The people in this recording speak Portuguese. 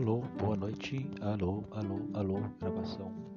Alô, boa noite. Alô, alô, alô, gravação.